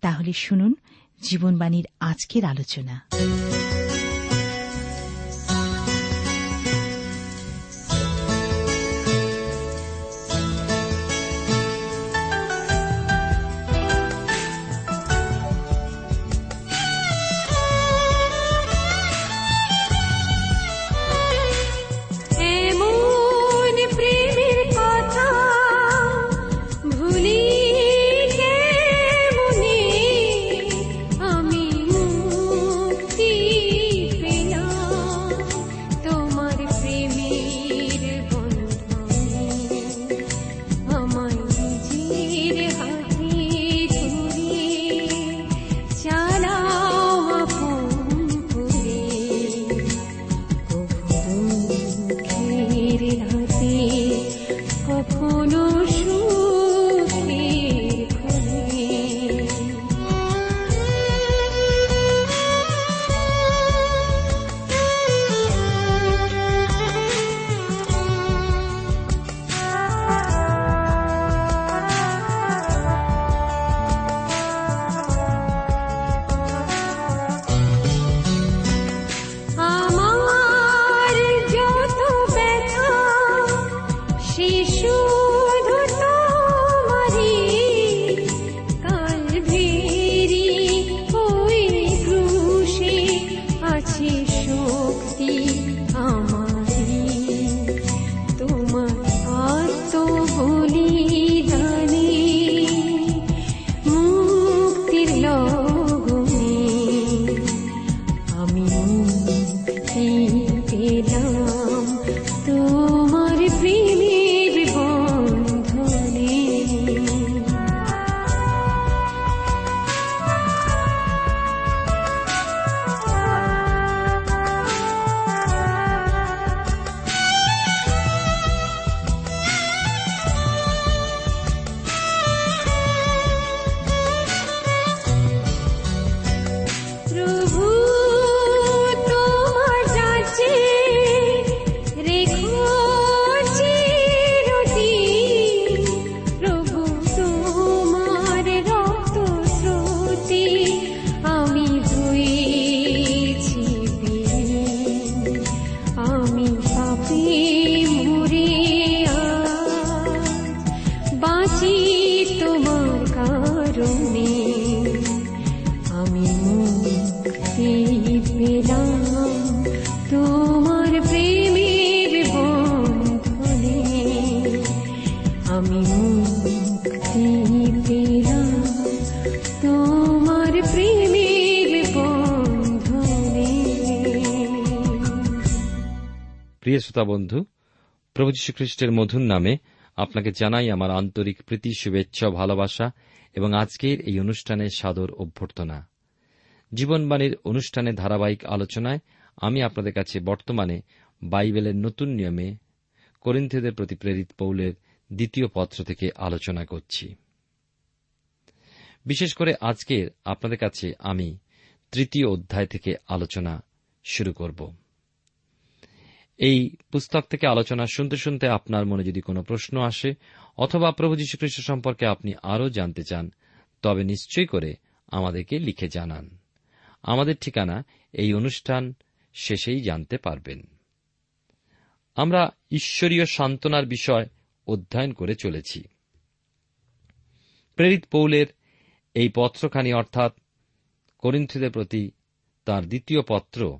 তাহলে শুনুন জীবনবাণীর আজকের আলোচনা। প্রিয় শ্রোতা বন্ধু, প্রভু খ্রিস্টের মধুর নামে আপনাকে জানাই আমার আন্তরিক প্রীতি, শুভেচ্ছা, ভালোবাসা এবং আজকের এই অনুষ্ঠানের সাদর অভ্যর্থনা। জীবনবাণীর অনুষ্ঠানে ধারাবাহিক আলোচনায় আমি আপনাদের কাছে বর্তমানে বাইবেলের নতুন নিয়মে করিন্থীয়দের প্রতি প্রেরিত পৌলের দ্বিতীয় পত্র থেকে আলোচনা করছি। বিশেষ করে আজকের আপনাদের কাছে আমি তৃতীয় অধ্যায় থেকে আলোচনা শুরু করব। এই পুস্তক থেকে আলোচনা শুনতে শুনতে আপনার মনে যদি কোনো প্রশ্ন আসে, অথবা প্রভু যীশুখ্রিস্ট সম্পর্কে আপনি আরও জানতে চান, তবে নিশ্চয় করে আমাদেরকে লিখে জানান। আমাদের ঠিকানা এই অনুষ্ঠান শেষেই জানতে পারবেন। আমরা ঈশ্বরীয় সান্ত্বনার বিষয় অধ্যয়ন করে চলেছি। প্রেরিত পৌলের এই পত্রখানি অর্থাৎ করিন্থীদের প্রতি তার দ্বিতীয় পত্র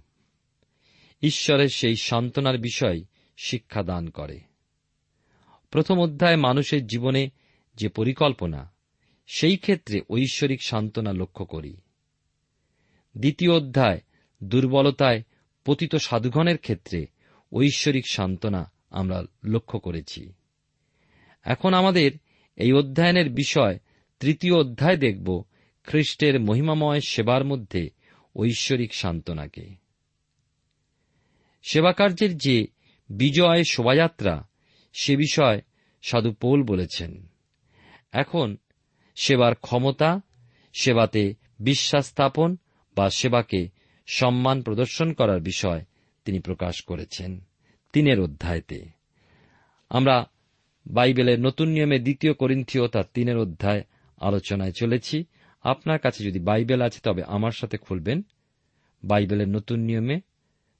ঈশ্বরের সেই সান্ত্বনার বিষয় শিক্ষা দান করে। প্রথম অধ্যায় মানুষের জীবনে যে পরিকল্পনা, সেই ক্ষেত্রে ঐশ্বরিক সান্ত্বনা লক্ষ্য করি। দ্বিতীয় অধ্যায়, দুর্বলতায় পতিত সাধুগণের ক্ষেত্রে ঐশ্বরিক সান্ত্বনা আমরা লক্ষ্য করেছি। এখন আমাদের এই অধ্যয়নের বিষয় তৃতীয় অধ্যায় দেখব খ্রিস্টের মহিমাময় সেবার মধ্যে ঐশ্বরিক সান্ত্বনাকে। সেবাকার্যের যে বিজয় শোভাযাত্রা, সে বিষয় সাধু পৌল বলেছেন। এখন সেবার ক্ষমতা, সেবাতে বিশ্বাস স্থাপন বা সেবাকে সম্মান প্রদর্শন করার বিষয় তিনি প্রকাশ করেছেন তিনের অধ্যায়তে। আমরা বাইবেলের নতুন নিয়মে দ্বিতীয় করিন্থীয় তার তিনের অধ্যায় আলোচনায় চলেছি। আপনার কাছে যদি বাইবেল আছে তবে আমার সাথে খুলবেন। বাইবেলের নতুন নিয়মে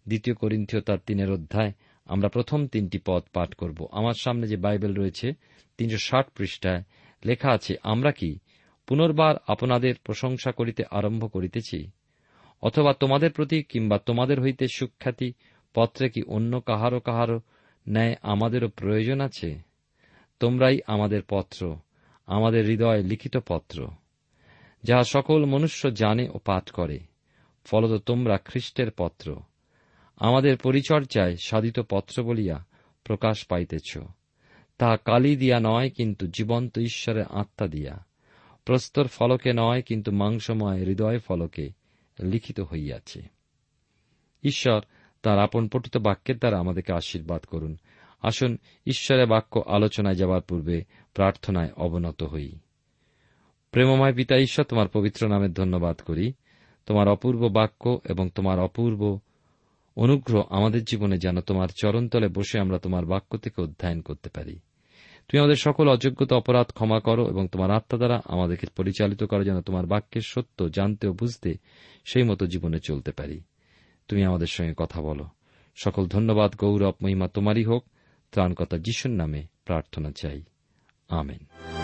দ্বিতীয় করিন্থীয় তার তিনের অধ্যায়। আমরা প্রথম তিনটি পদ পাঠ করব। আমার সামনে যে বাইবেল রয়েছে, তিনশো ষাট পৃষ্ঠায় লেখা আছে, আমরা কি পুনর্বার আপনাদের প্রশংসা করিতে আরম্ভ করিতেছি? অথবা তোমাদের প্রতি কিংবা তোমাদের হইতে সুখ্যাতি পত্রে কি অন্য কাহারও কাহারও ন্যায় আমাদেরও প্রয়োজন আছে? তোমরাই আমাদের পত্র, আমাদের হৃদয়ে লিখিত পত্র, যাহা সকল মনুষ্য জানে ও পাঠ করে। ফলত তোমরা খ্রিস্টের পত্র। আমাদের পরিচর্যায় সাধিত পত্র বলিয়া প্রকাশ পাইতেছ। তাহা কালি দিয়া নয়, কিন্তু জীবন্ত ঈশ্বরের আত্মা দিয়া। প্রস্তর ফলকে নয়, কিন্তু মাংসময় হৃদয় ফলকে লিখিত হইয়াছে। ঈশ্বর তার আপন পঠিত বাক্যের দ্বারা আমাদেরকে আশীর্বাদ করুন। আসুন ঈশ্বরের বাক্য আলোচনায় যাবার পূর্বে প্রার্থনায় অবনত হই। প্রেমময় পিতা ঈশ্বর, তোমার পবিত্র নামের ধন্যবাদ করি। তোমার অপূর্ব বাক্য এবং তোমার অপূর্ব অনুগ্রহ আমাদের জীবনে যেন তোমার চরণতলে বসে আমরা তোমার বাক্য থেকে অধ্যয়ন করতে পারি। তুমি আমাদের সকল অযোগ্যতা, অপরাধ ক্ষমা করো এবং তোমার আত্মা দ্বারা আমাদেরকে পরিচালিত করো যেন তোমার বাক্যের সত্য জানতে ও বুঝতে সেই মতো জীবনে চলতে পারি। তুমি আমাদের সঙ্গে কথা বলো। সকল ধন্যবাদ, গৌরব, মহিমা তোমারই হোক। ত্রাণকতা যিশুর নামে প্রার্থনা চাই। আমেন।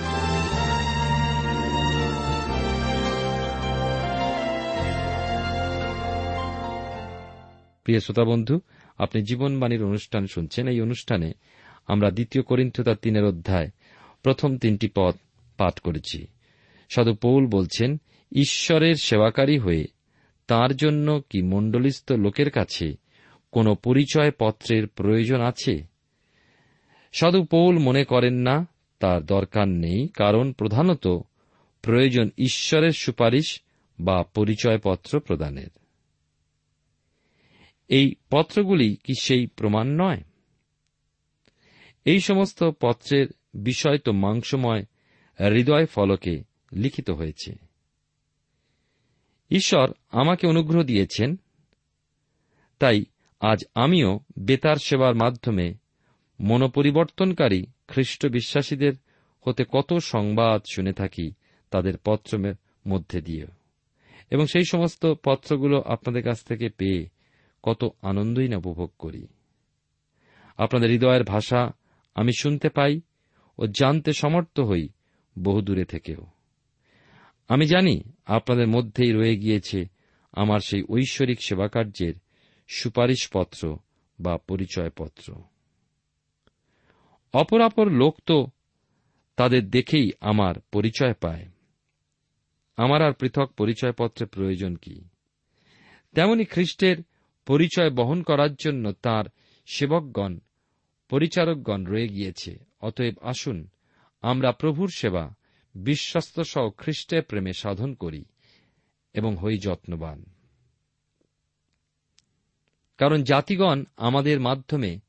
প্রিয় শ্রোতা বন্ধু, আপনি জীবনবাণীর অনুষ্ঠান শুনছেন। এই অনুষ্ঠানে আমরা দ্বিতীয় করিন্থতার তিনের অধ্যায়, প্রথম তিনটি পদ পাঠ করেছি। সাধু পৌল বলছেন, ঈশ্বরের সেবাকারী হয়ে তার জন্য কি মণ্ডলিস্থ লোকের কাছে কোন পরিচয় পত্রের প্রয়োজন আছে? সাধু পৌল মনে করেন না, তার দরকার নেই, কারণ প্রধানত প্রয়োজন ঈশ্বরের সুপারিশ বা পরিচয়পত্র প্রদানের। এই পত্রগুলি কি সেই প্রমাণ নয়? এই সমস্ত পত্রের বিষয় তো মাংসময় হৃদয় ফলকে লিখিত হয়েছে। ঈশ্বর আমাকে অনুগ্রহ দিয়েছেন, তাই আজ আমিও বেতার সেবার মাধ্যমে মনোপরিবর্তনকারী খ্রিস্ট বিশ্বাসীদের হতে কত সংবাদ শুনে থাকি তাদের পত্রের মধ্যে দিয়ে এবং সেই সমস্ত পত্রগুলো আপনাদের কাছ থেকে পেয়ে কত আনন্দই না উপভোগ করি। আপনাদের হৃদয়ের ভাষা আমি শুনতে পাই ও জানতে সমর্থ হই বহুদূরে থেকেও। আমি জানি আপনাদের মধ্যেই রয়ে গিয়েছে আমার সেই ঐশ্বরিক সেবাকার্যের সুপারিশপত্র বা পরিচয়পত্র। অপরাপর লোক তো তাদের দেখেই আমার পরিচয় পায়। আমার আর পৃথক পরিচয়পত্রের প্রয়োজন কি? তেমনি খ্রিস্টের পরিচয় বহন করার জন্য তার সেবকগণ, পরিচারকগণ রয়ে গিয়েছে। অতএব আসুন, আমরা প্রভুর সেবা, বিশ্বস্ত সহ খ্রিস্টের প্রেমে সাধন করি এবং হই যত্নবান। কারণ জাতিগণ আমাদের মাধ্যমে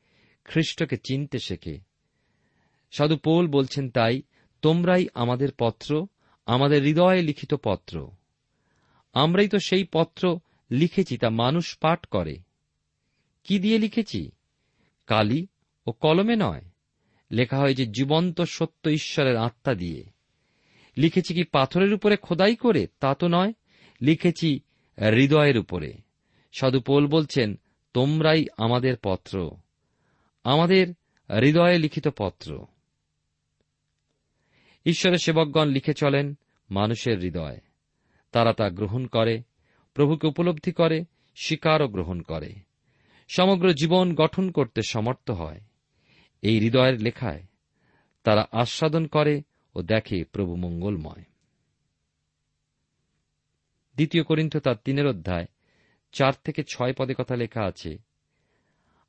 খ্রিস্টকে চিনতে শেখে। সাধু পৌল বলছেন তাই, তোমরাই আমাদের পত্র, আমাদের হৃদয়ে লিখিত পত্র। আমরাই তো সেই পত্র লিখেছি তা মানুষ পাঠ করে। কি দিয়ে লিখেছি? কালি ও কলমে নয়। লেখা হয় যে জীবন্ত সত্য ঈশ্বরের আত্মা দিয়ে। লিখেছি কি পাথরের উপরে খোদাই করে? তা তো নয়। লিখেছি হৃদয়ের উপরে। সাধু পোল বলছেন, তোমরাই আমাদের পত্র। আমাদের হৃদয়ে লিখিত পত্র। ঈশ্বরের সেবকগণ লিখে চলেন মানুষের হৃদয়। তারা তা গ্রহণ করে। প্রভুকে উপলব্ধি করে স্বীকার ও গ্রহণ করে। সমগ্র জীবন গঠন করতে সমর্থ হয়। এই হৃদয়ের লেখায় তারা আস্বাদন করে ও দেখে প্রভু মঙ্গলময়। দ্বিতীয় করিন্থ তার তিনের অধ্যায় চার থেকে ছয় পদে কথা লেখা আছে,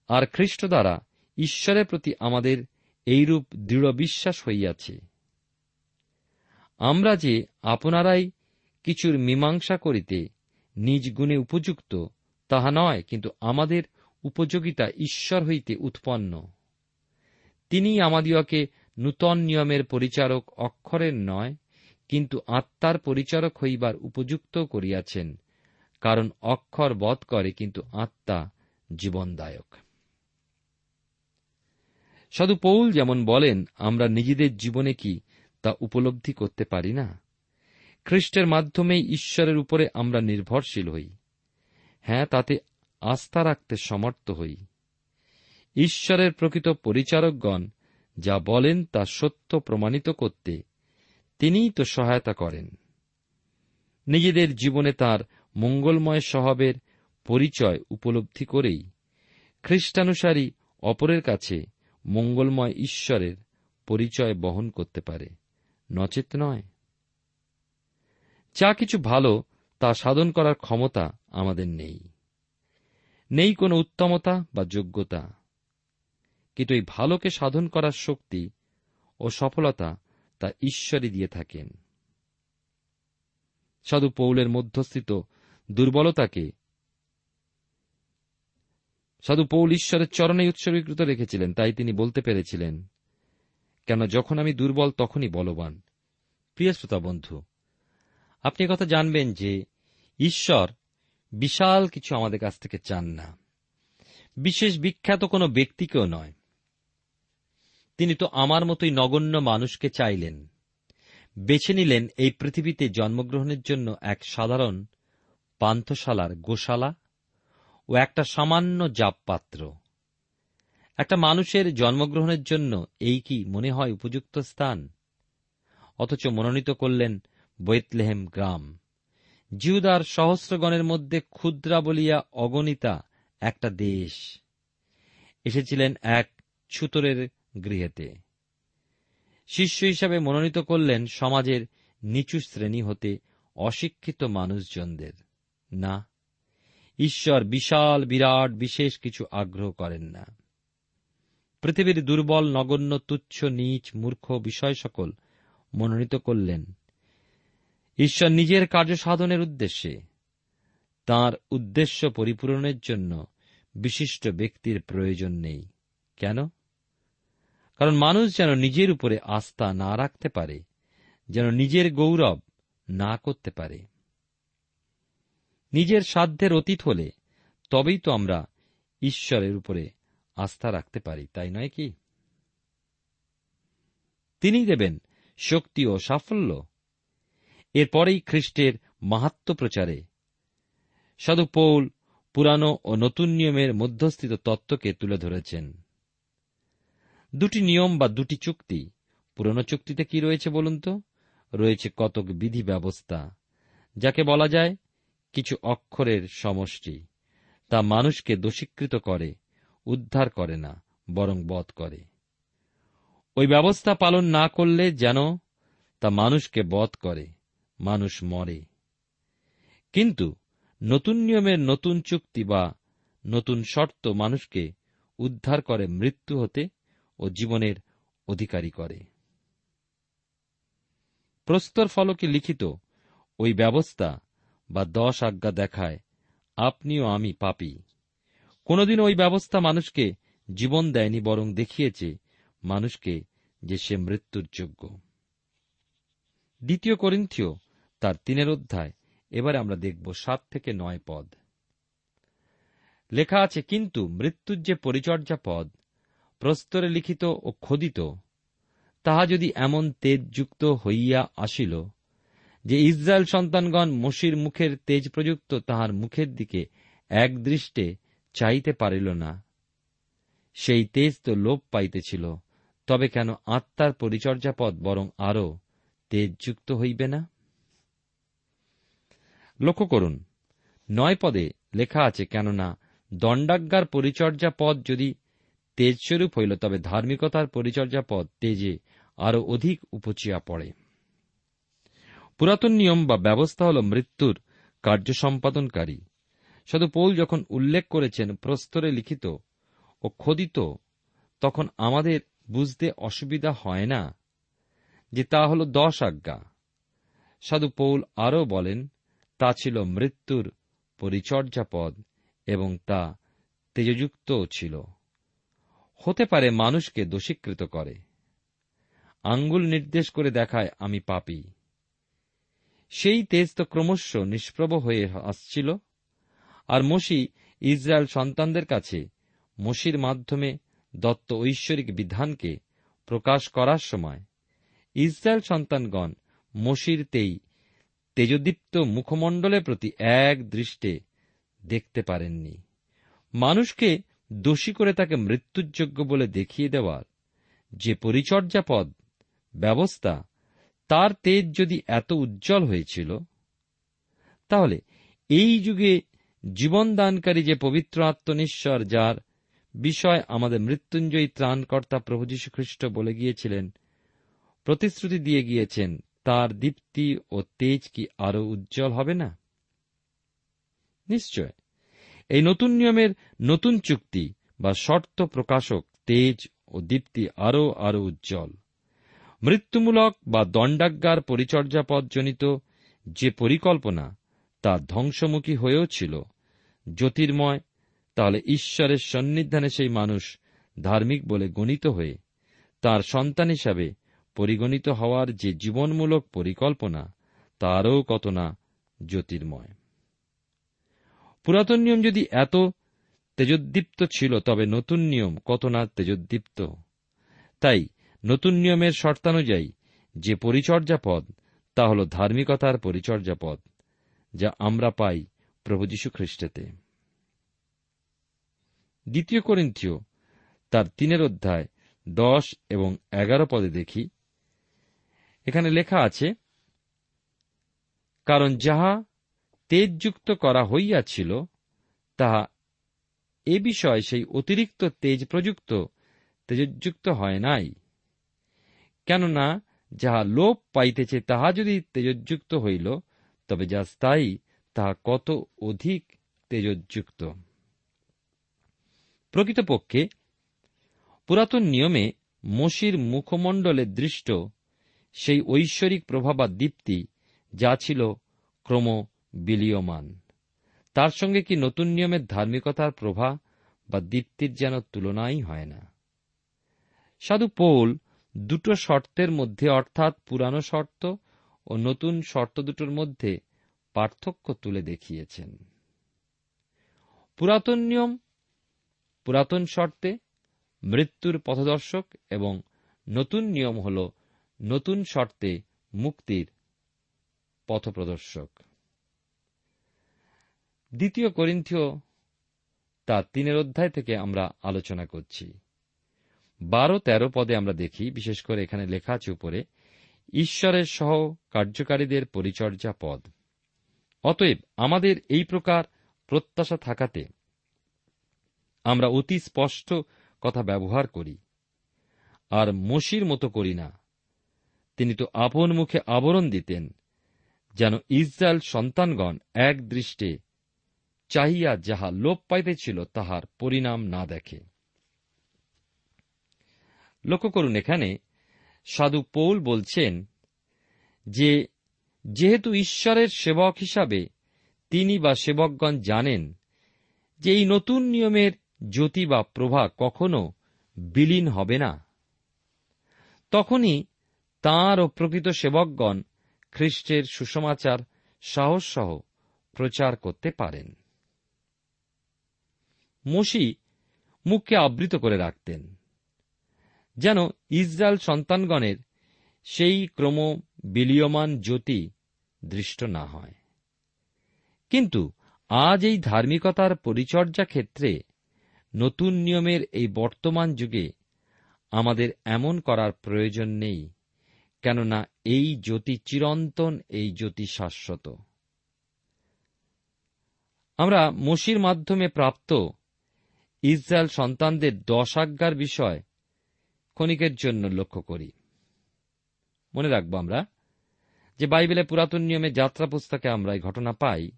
আর খ্রিস্ট দ্বারা ঈশ্বরের প্রতি আমাদের এইরূপ দৃঢ় বিশ্বাস হইয়াছে। আমরা যে আপনারাই কিছুর মীমাংসা করিতে নিজ গুণে উপযুক্ত, তাহা নয়, কিন্তু আমাদের উপযোগিতা ঈশ্বর হইতে উৎপন্ন। তিনি আমাদিওকে নূতন নিয়মের পরিচারক অক্ষরের নয়, কিন্তু আত্মার পরিচারক হইবার উপযুক্ত করিয়াছেন, কারণ অক্ষর বধ করে, কিন্তু আত্মা জীবনদায়ক। সাধু পৌল যেমন বলেন, আমরা নিজেদের জীবনে কি তা উপলব্ধি করতে পারি না? খ্রিস্টের মাধ্যমেই ঈশ্বরের উপরে আমরা নির্ভরশীল হই। হ্যাঁ তাতে আস্থা রাখতে সমর্থ হই। ঈশ্বরের প্রকৃত পরিচারকগণ যা বলেন তা সত্য প্রমাণিত করতে তিনিই তো সহায়তা করেন। নিজেদের জীবনে তার মঙ্গলময় স্বভাবের পরিচয় উপলব্ধি করেই খ্রিস্টানুসারী অপরের কাছে মঙ্গলময় ঈশ্বরের পরিচয় বহন করতে পারে। নচেত নয়। যা কিছু ভালো, তা সাধন করার ক্ষমতা আমাদের নেই। নেই কোনো উত্তমতা বা যোগ্যতা। কিন্তু এই ভালোকে সাধন করার শক্তি ও সফলতা তা ঈশ্বরই দিয়ে থাকেন। সাধু পৌলের মধ্যস্থিত দুর্বলতাকে সাধু পৌল ঈশ্বরের চরণে উৎসর্গীকৃত রেখেছিলেন, তাই তিনি বলতে পেরেছিলেন, কেন যখন আমি দুর্বল তখনই বলবান। প্রিয় শ্রোতা বন্ধু আপনি কথা জানবেন যে ঈশ্বর বিশাল কিছু আমাদের কাছ থেকে চান না। বিশেষ বিখ্যাত কোনো ব্যক্তিকেও নয়। তিনি তো আমার মতোই নগণ্য মানুষকে চাইলেন। বেছে নিলেন এই পৃথিবীতে জন্মগ্রহণের জন্য এক সাধারণ পান্থশালার গোশালা ও একটা সামান্য জাপপাত্র। একটা মানুষের জন্মগ্রহণের জন্য এই কি মনে হয় উপযুক্ত স্থান? অথচ মনোনীত করলেন বৈতলেহেম গ্রাম। জিউদার সহস্রগণের মধ্যে ক্ষুদ্রা বলিয়া অগণিতা একটা দেশ। এসেছিলেন এক ছুতরের গৃহেতে। শিষ্য হিসাবে মনোনীত করলেন সমাজের নিচু শ্রেণি হতে অশিক্ষিত মানুষজনদের। না, ঈশ্বর বিশাল, বিরাট, বিশেষ কিছু আগ্রহ করেন না। পৃথিবীর দুর্বল, নগণ্য, তুচ্ছ, নীচ, মূর্খ বিষয় সকল মনোনীত করলেন ঈশ্বর নিজের কার্য সাধনের উদ্দেশ্যে তার উদ্দেশ্য পরিপূরণের জন্য বিশিষ্ট ব্যক্তির প্রয়োজন নেই। কেন? কারণ মানুষ যেন নিজের উপরে আস্থা না রাখতে পারে, যেন নিজের গৌরব না করতে পারে। নিজের সাধ্যের অতীত হলে তবেই তো আমরা ঈশ্বরের উপরে আস্থা রাখতে পারি, তাই নয় কি? তিনি দেবেন শক্তি ও সাফল্য এরপরেই খ্রিস্টের মাহাত্ম প্রচারে। সাধু পৌল পুরানো ও নতুন নিয়মের মধ্যস্থিত তত্ত্বকে তুলে ধরেছেন। দুটি নিয়ম বা দুটি চুক্তি, পুরনো চুক্তিতে কি রয়েছে বলুন তো? রয়েছে কতক বিধি ব্যবস্থা, যাকে বলা যায় কিছু অক্ষরের সমষ্টি, তা মানুষকে দোষীকৃত করে, উদ্ধার করে না, বরং বধ করে। ওই ব্যবস্থা পালন না করলে যেন তা মানুষকে বধ করে। মানুষ মরে। কিন্তু নতুন নিয়মের নতুন চুক্তি বা নতুন শর্ত মানুষকে উদ্ধার করে মৃত্যু হতে ও জীবনের অধিকারী করে। প্রস্তর ফলকে লিখিত ওই ব্যবস্থা বা দশ আজ্ঞা দেখায় আপনিও আমি পাপি। কোনদিন ওই ব্যবস্থা মানুষকে জীবন দেয়নি, বরং দেখিয়েছে মানুষকে যে সে মৃত্যুর যোগ্য। দ্বিতীয় করিন্থীয় তার তিনের অধ্যায়। এবারে আমরা দেখব সাত থেকে নয় পদ। লেখা আছে, কিন্তু মৃত্যুর যে পরিচর্যা পদ, প্রস্তরে লিখিত ও খোদিত, তাহা যদি এমন তেজযুক্ত হইয়া আসিল, যে ইসরায়েল সন্তানগণ মসির মুখের তেজ প্রযুক্ত তাহার মুখের দিকে এক দৃষ্টে চাইতে পারিল না, সেই তেজ তো লোপ পাইতেছিল, তবে কেন আত্মার পরিচর্যা পদ বরং আরও তেজযুক্ত হইবে না? লক্ষ্য করুন, নয় পদে লেখা আছে, কেননা দণ্ডাজ্ঞার পরিচর্যা পদ যদি তেজস্বরূপ হইল, তবে ধার্মিকতার পরিচর্যা পদ তেজে আরও অধিক উপচিয়া পড়ে। পুরাতন নিয়ম বা ব্যবস্থা হল মৃত্যুর কার্য সম্পাদনকারী। সাধু পৌল যখন উল্লেখ করেছেন প্রস্তরে লিখিত ও খোদিত, তখন আমাদের বুঝতে অসুবিধা হয় না যে তা হল দশ আজ্ঞা সাধু পৌল আরও বলেন তা ছিল মৃত্যুর পরিচর্যা পদ এবং তা তেজযুক্ত ছিল। হতে পারে মানুষকে দোষীকৃত করে। আঙ্গুল নির্দেশ করে দেখায়, আমি পাপি। সেই তেজ তো ক্রমশ নিষ্প্রভ হয়ে আসছিল, আর মসি ইসরায়েল সন্তানদের কাছে মসির মাধ্যমে দত্ত ঐশ্বরিক বিধানকে প্রকাশ করার সময় ইসরায়েল সন্তানগণ মসির তেই তেজদীপ্ত মুখমণ্ডলের প্রতি এক দৃষ্টে দেখতে পারেননি। মানুষকে দোষী করে তাকে মৃত্যুযোগ্য বলে দেখিয়ে দেওয়ার যে পরিচর্যা পদ ব্যবস্থা তার তেজ যদি এত উজ্জ্বল হয়েছিল, তাহলে এই যুগে জীবনদানকারী যে পবিত্র আত্মনিশ্বর যার বিষয় আমাদের মৃত্যুঞ্জয়ী ত্রাণকর্তা প্রভু যীশু খ্রিস্ট বলে গিয়েছিলেন, প্রতিশ্রুতি দিয়ে গিয়েছেন তার দীপ্তি ও তেজ কি আরও উজ্জ্বল হবে না? নিশ্চয়। এই নতুন নিয়মের নতুন চুক্তি বা শর্ত প্রকাশক তেজ ও দীপ্তি আরও আরও উজ্জ্বল। মৃত্যুমূলক বা দণ্ডাজ্ঞার পরিচর্যাপদজনিত যে পরিকল্পনা তা ধ্বংসমুখী হয়েও ছিল, জ্যোতির্ময়, তাহলে ঈশ্বরের সন্নিধানে সেই মানুষ ধার্মিক বলে গণিত হয়ে তার সন্তান হিসাবে পরিগণিত হওয়ার যে জীবনমূলক পরিকল্পনা, তারও কত না জ্যোতির্ময়। পুরাতন নিয়ম যদি এত তেজোদ্দীপ্ত ছিল, তবে নতুন নিয়ম কত না তেজোদ্দীপ্ত। তাই নতুন নিয়মের শর্তানুযায়ী যে পরিচর্যা পদ তা হল ধার্মিকতার পরিচর্যা পদ যা আমরা পাই প্রভু যীশু খ্রিস্টেতে। দ্বিতীয় করিন্থীয় তার তিনের অধ্যায় দশ এবং এগারো পদে দেখি এখানে লেখা আছে, কারণ যাহা তেজযুক্ত করা হইয়াছিল, তাহা এ বিষয় সেই অতিরিক্ত তেজ প্রযুক্ত, তেজযুক্ত হয় নাই। কেননা, যাহা লোপ পাইতেছে তাহা যদি তেজযুক্ত হইল, তবে যা স্থায়ী, তাহা কত অধিক তেজযুক্ত? প্রকৃতপক্ষে, পুরাতন নিয়মে মসির মুখমণ্ডলে দৃষ্ট সেই ঐশ্বরিক প্রভাব বা দীপ্তি যা ছিল ক্রম বিলীয়মান তার সঙ্গে কি নতুন নিয়মের ধার্মিকতার প্রভা বা দীপ্তির যেন তুলনাই হয় না? সাধু পৌল দুটো শর্তের মধ্যে, অর্থাৎ পুরানো শর্ত ও নতুন শর্ত দুটোর মধ্যে পার্থক্য তুলে দেখিয়েছেন। পুরাতন নিয়ম, পুরাতন শর্তে, মৃত্যুর পথদর্শক এবং নতুন নিয়ম হল নতুন শর্তে মুক্তির পথপ্রদর্শক। দ্বিতীয় করিন্থীয় তার তিনের অধ্যায় থেকে আমরা আলোচনা করছি। বারো তেরো পদে আমরা দেখি, বিশেষ করে এখানে লেখা আছে উপরে, ঈশ্বরের সহ কার্যকারীদের পরিচর্যা পদ। অতএব আমাদের এই প্রকার প্রত্যাশা থাকাতে আমরা অতি স্পষ্ট কথা ব্যবহার করি, আর মসির মতো করি না। তিনি তো আপন মুখে আবরণ দিতেন, যেন ইসরায়েল সন্তানগণ এক দৃষ্টে চাহিয়া যাহা লোপ পাইতেছিল তাহার পরিণাম না দেখে। লক্ষ্য করুন এখানে সাধু পৌল বলছেন যে, যেহেতু ঈশ্বরের সেবক হিসাবে তিনি বা সেবকগণ জানেন যে এই নতুন নিয়মের জ্যোতি বা প্রভা কখনো বিলীন হবে না, তখনই তাঁর ও প্রকৃত সেবকগণ খ্রিস্টের সুসমাচার সাহস সহ প্রচার করতে পারেন। মসি মুখকে আবৃত করে রাখতেন, যেন ইসরায়েল সন্তানগণের সেই ক্রম বিলীয়মান জ্যোতি দৃষ্ট না হয়। কিন্তু আজ এই ধার্মিকতার পরিচর্যা ক্ষেত্রে নতুন নিয়মের এই বর্তমান যুগে আমাদের এমন করার প্রয়োজন নেই। কেননা এই জ্যোতি চিরন্তন, এই জ্যোতি শাশ্বত। আমরা মসির মাধ্যমে প্রাপ্ত ইসরায়েল সন্তানদের দশ আজ্ঞার বিষয় ক্ষণিকের জন্য লক্ষ্য করি। মনে রাখব আমরা যে বাইবেলে পুরাতন নিয়মে যাত্রা পুস্তকে আমরা এই ঘটনা পাই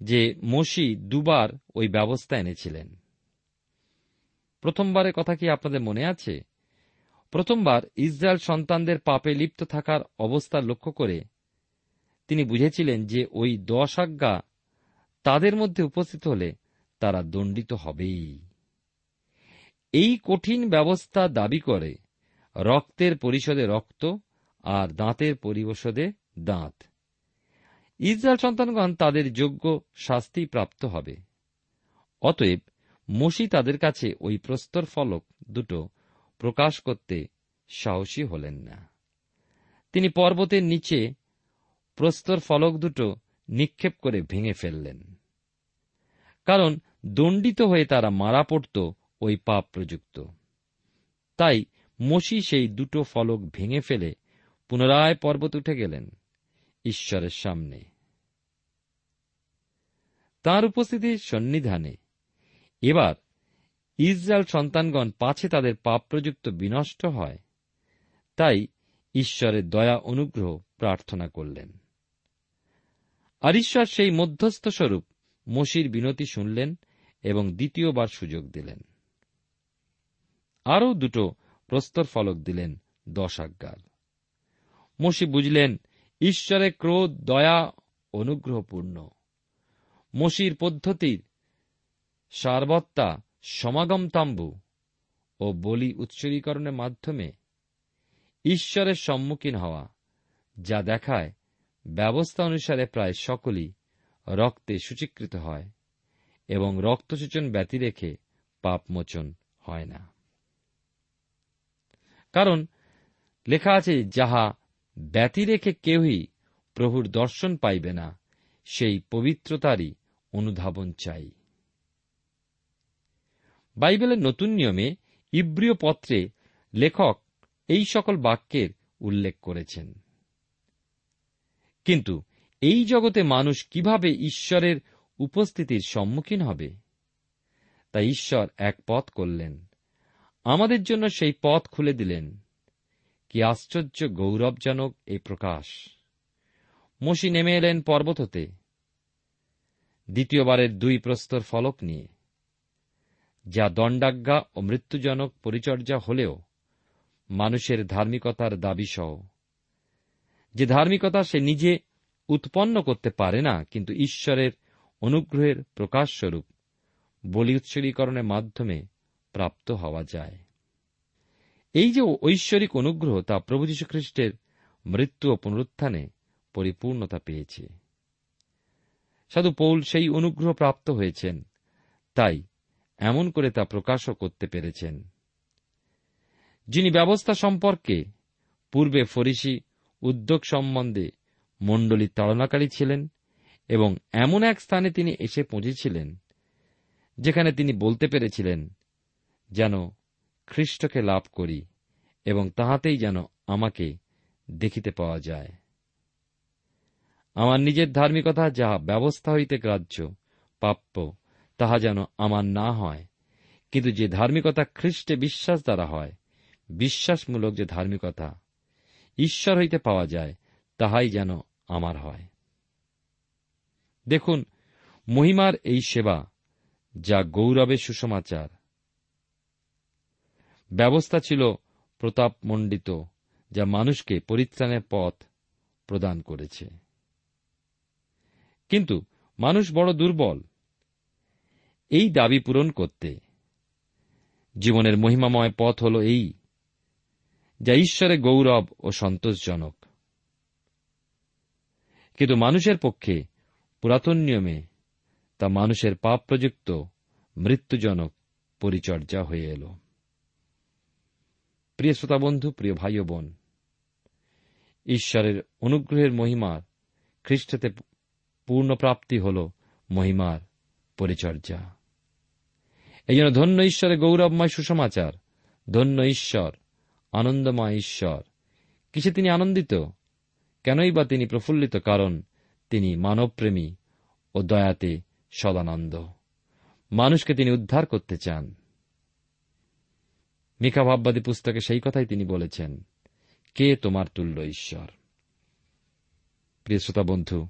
যে মসি দুবার ওই ব্যবস্থা এনেছিলেন। প্রথমবারের কথা কি আপনাদের মনে আছে? প্রথমবার ইসরায়েল সন্তানদের পাপে লিপ্ত থাকার অবস্থা লক্ষ্য করে তিনি বুঝেছিলেন যে ওই দশ আজ্ঞা তাদের মধ্যে উপস্থিত হলে তারা দণ্ডিত হবেই। এই কঠিন ব্যবস্থা দাবি করে রক্তের পরিষদে রক্ত আর দাঁতের পরিবেশদে দাঁত। ইসরায়েল সন্তানগণ তাদের যোগ্য শাস্তি প্রাপ্ত হবে। অতএব মসি তাদের কাছে ওই প্রস্তর ফলক দুটো প্রকাশ করতে সাহসী হলেন না। তিনি পর্বতের নিচে প্রস্তর ফলক দুটো নিক্ষেপ করে ভেঙে ফেললেন। কারণ দণ্ডিত হয়ে তারা মারা পড়ত ওই পাপ প্রযুক্ত। তাই মসি সেই দুটো ফলক ভেঙে ফেলে পুনরায় পর্বত উঠে গেলেন ঈশ্বরের সামনে। তার উপস্থিতির সন্নিধানে এবার ইসরায়েল সন্তানগণ পাছে তাদের পাপ প্রযুক্ত বিনষ্ট হয়। তাই ঈশ্বরের দয়া অনুগ্রহ প্রার্থনা করলেন। আর ঈশ্বর সেই মধ্যস্থ স্বরূপ মসির বিনতি শুনলেন এবং দ্বিতীয়বার সুযোগ দিলেন। আরও দুটো প্রস্তর ফলক দিলেন দশ আজ্ঞার মসি বুঝলেন, ঈশ্বরের ক্রোধ, দয়া, অনুগ্রহপূর্ণ। মসির পদ্ধতির সারবত্তা সমাগম তাম্বু ও বলি উৎসর্গীকরণের মাধ্যমে ঈশ্বরের সম্মুখীন হওয়া, যা দেখায় ব্যবস্থা অনুসারে প্রায় সকলই রক্তে সূচীকৃত হয় এবং রক্তসূচন ব্যতি রেখে পাপমোচন হয় না। কারণ লেখা আছে, যাহা ব্যতি রেখে কেউই প্রভুর দর্শন পাইবে না, সেই পবিত্রতারই অনুধাবন চাই। বাইবেলের নতুন নিয়মে ইব্রিয় পত্রে লেখক এই সকল বাক্যের উল্লেখ করেছেন। কিন্তু এই জগতে মানুষ কীভাবে ঈশ্বরের উপস্থিতির সম্মুখীন হবে? তা ঈশ্বর এক পথ করলেন। আমাদের জন্য সেই পথ খুলে দিলেন। কি আশ্চর্য গৌরবজনক এই প্রকাশ। মসি নেমে এলেন পর্বত হতে দ্বিতীয়বারের দুই প্রস্তর ফলক নিয়ে। যা দণ্ডাজ্ঞা ও মৃত্যুজনক পরিচর্যা হলেও মানুষের ধার্মিকতার দাবি সহ। যে ধার্মিকতা সে নিজে উৎপন্ন করতে পারে না, কিন্তু ঈশ্বরের অনুগ্রহের প্রকাশস্বরূপ বলি উৎসর্গীকরণের মাধ্যমে প্রাপ্ত হওয়া যায়। এই যে ঐশ্বরিক অনুগ্রহ, তা প্রভু যীশুখ্রিস্টের মৃত্যু ও পুনরুত্থানে পরিপূর্ণতা পেয়েছে। সাধু পৌল সেই অনুগ্রহ প্রাপ্ত হয়েছেন। তাই এমন করে তা প্রকাশও করতে পেরেছেন। যিনি ব্যবস্থা সম্পর্কে পূর্বে ফরিসি উদ্যোগ সম্বন্ধে মণ্ডলী তাড়নাকারী ছিলেন এবং এমন এক স্থানে তিনি এসে পৌঁছেছিলেন, যেখানে তিনি বলতে পেরেছিলেন, যেন খ্রিস্টকে লাভ করি এবং তাহাতেই যেন আমাকে দেখিতে পাওয়া যায়। আমার নিজের ধার্মিকতা যাহা ব্যবস্থা হইতে গ্রাহ্য, প্রাপ্য তাহা যেন আমার না হয়। কিন্তু যে ধার্মিকতা খ্রিস্টে বিশ্বাস দ্বারা হয়, বিশ্বাসমূলক যে ধার্মিকতা ঈশ্বর হইতে পাওয়া যায়, তাহাই যেন আমার হয়। দেখুন, মহিমার এই সেবা যা গৌরবের সুসমাচার। ব্যবস্থা ছিল প্রতাপমণ্ডিত, যা মানুষকে পরিত্রাণের পথ প্রদান করেছে। কিন্তু মানুষ বড় দুর্বল। এই দাবি পূরণ করতে। জীবনের মহিমাময় পথ হল এই, যা ঈশ্বরের গৌরব ও সন্তোষজনক। কিন্তু মানুষের পক্ষে পুরাতন নিয়মে তা মানুষের পাপ প্রযুক্ত মৃত্যুজনক পরিচর্যা হয়ে এল। প্রিয় শ্রোতা বন্ধু, প্রিয় ভাই বোন, ঈশ্বরের অনুগ্রহের মহিমার খ্রিস্টতে পূর্ণপ্রাপ্তি হল মহিমার পরিচর্যা। এই জন্য ধন্য ঈশ্বরের গৌরবময় সুসমাচার। ধন্য ঈশ্বর, আনন্দময় ঈশ্বর। কিসে তিনি আনন্দিত? কেনই বা তিনি প্রফুল্লিত? কারণ তিনি মানবপ্রেমী ও ও দয়াতে সদানন্দ। মানুষকে তিনি উদ্ধার করতে চান। মিকা ভাববাদী পুস্তকে সেই কথাই তিনি বলেছেন, কে তোমার তুল্য ঈশ্বর? প্রিয় শ্রোতা বন্ধু,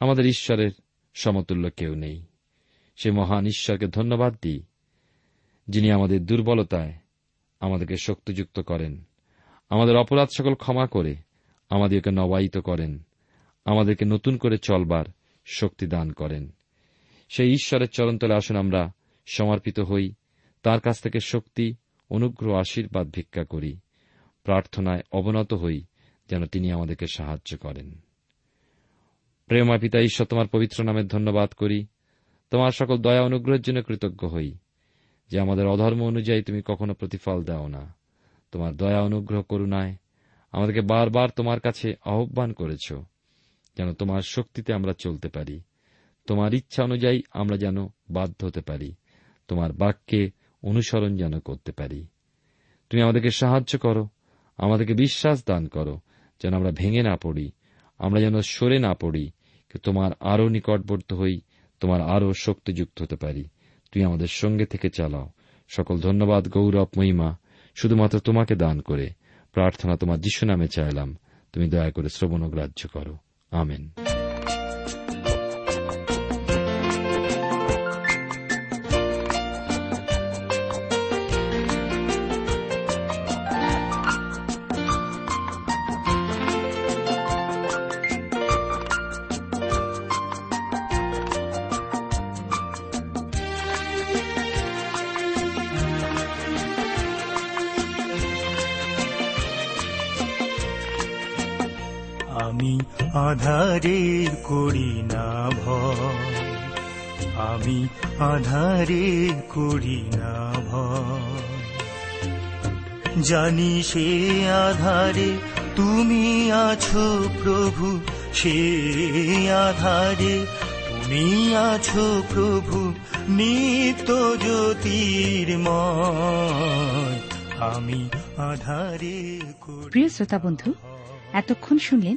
আমাদের ঈশ্বরের সমতুল্য কেউ নেই। সে মহান ঈশ্বরকে ধন্যবাদ দিই, যিনি আমাদের দুর্বলতায় আমাদেরকে শক্তিযুক্ত করেন, আমাদের অপরাধ সকল ক্ষমা করে, আমাদেরকে নবায়িত করেন, আমাদেরকে নতুন করে চলবার শক্তি দান করেন। সেই ঈশ্বরের চরণতলে আসুন আমরা সমর্পিত হই, তার কাছ থেকে শক্তি, অনুগ্রহ, আশীর্বাদ ভিক্ষা করি, প্রার্থনায় অবনত হই, যেন তিনি আমাদেরকে সাহায্য করেন। প্রেমা পিতা, ঈশ্বর, তোমার পবিত্র নামের ধন্যবাদ করি তোমার সকল দয়া অনুগ্রহের জন্য কৃতজ্ঞ হই, যে আমাদের অধর্ম অনুযায়ী তুমি কখনো প্রতিফল দাও না। তোমার দয়া অনুগ্রহ করুণায় আমাদেরকে বারবার তোমার কাছে আহ্বান করেছ, যেন তোমার শক্তিতে আমরা চলতে পারি। তোমার ইচ্ছা অনুযায়ী আমরা যেন বাধ্য হতে পারি, তোমার বাক্যে অনুসরণ যেন করতে পারি। তুমি আমাদেরকে সাহায্য করো, আমাদেরকে বিশ্বাস দান করো, যেন আমরা ভেঙে না পড়ি, আমরা যেন সরে না পড়ি তোমার আরও নিকটবর্ত হই তোমার আরও শক্তিযুক্ত হতে পারি। তুই আমাদের সঙ্গে থেকে চালাও। সকল ধন্যবাদ, গৌরব, মহিমা, শুধুমাত্র তোমাকে দান করে। প্রার্থনা তোমার যিশু নামে চাইলাম। তুমি দয়া করে শ্রবণ গ্রাহ্য করো। আমেন। আধারের করি না ভয় আমি আধারের করি না ভয় জানি সে আধারে তুমি আছো প্রভু সে আধারে তুমি আছো প্রভু নিত্য জ্যোতির্ময় আমি আধারে করি প্রিয় শ্রোতা বন্ধু এতক্ষণ শুনলেন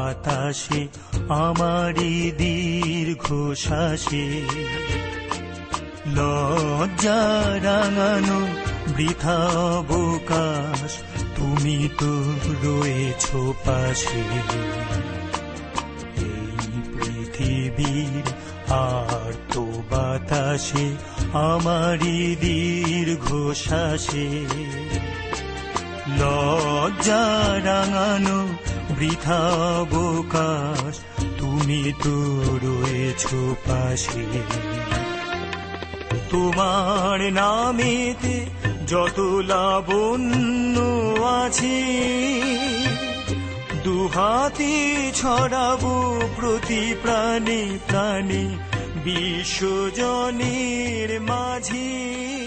বাতাসে, আমারই দীর্ঘ শ্বাসে লজ্জা রাঙানো বৃথা অবকাশ, তুমি তো রয়েছ পাশে। এই পৃথিবীর আর তো বাতাসে আমারি দীর্ঘ শ্বাসে লজ্জা রাঙানো বৃথা তুমি তো রয়েছ পাশে। তোমার নামেতে যত লাবণ্য আছে, দুহাতি ছড়াবো প্রতি প্রাণে প্রাণে বিশ্বজনের মাঝে।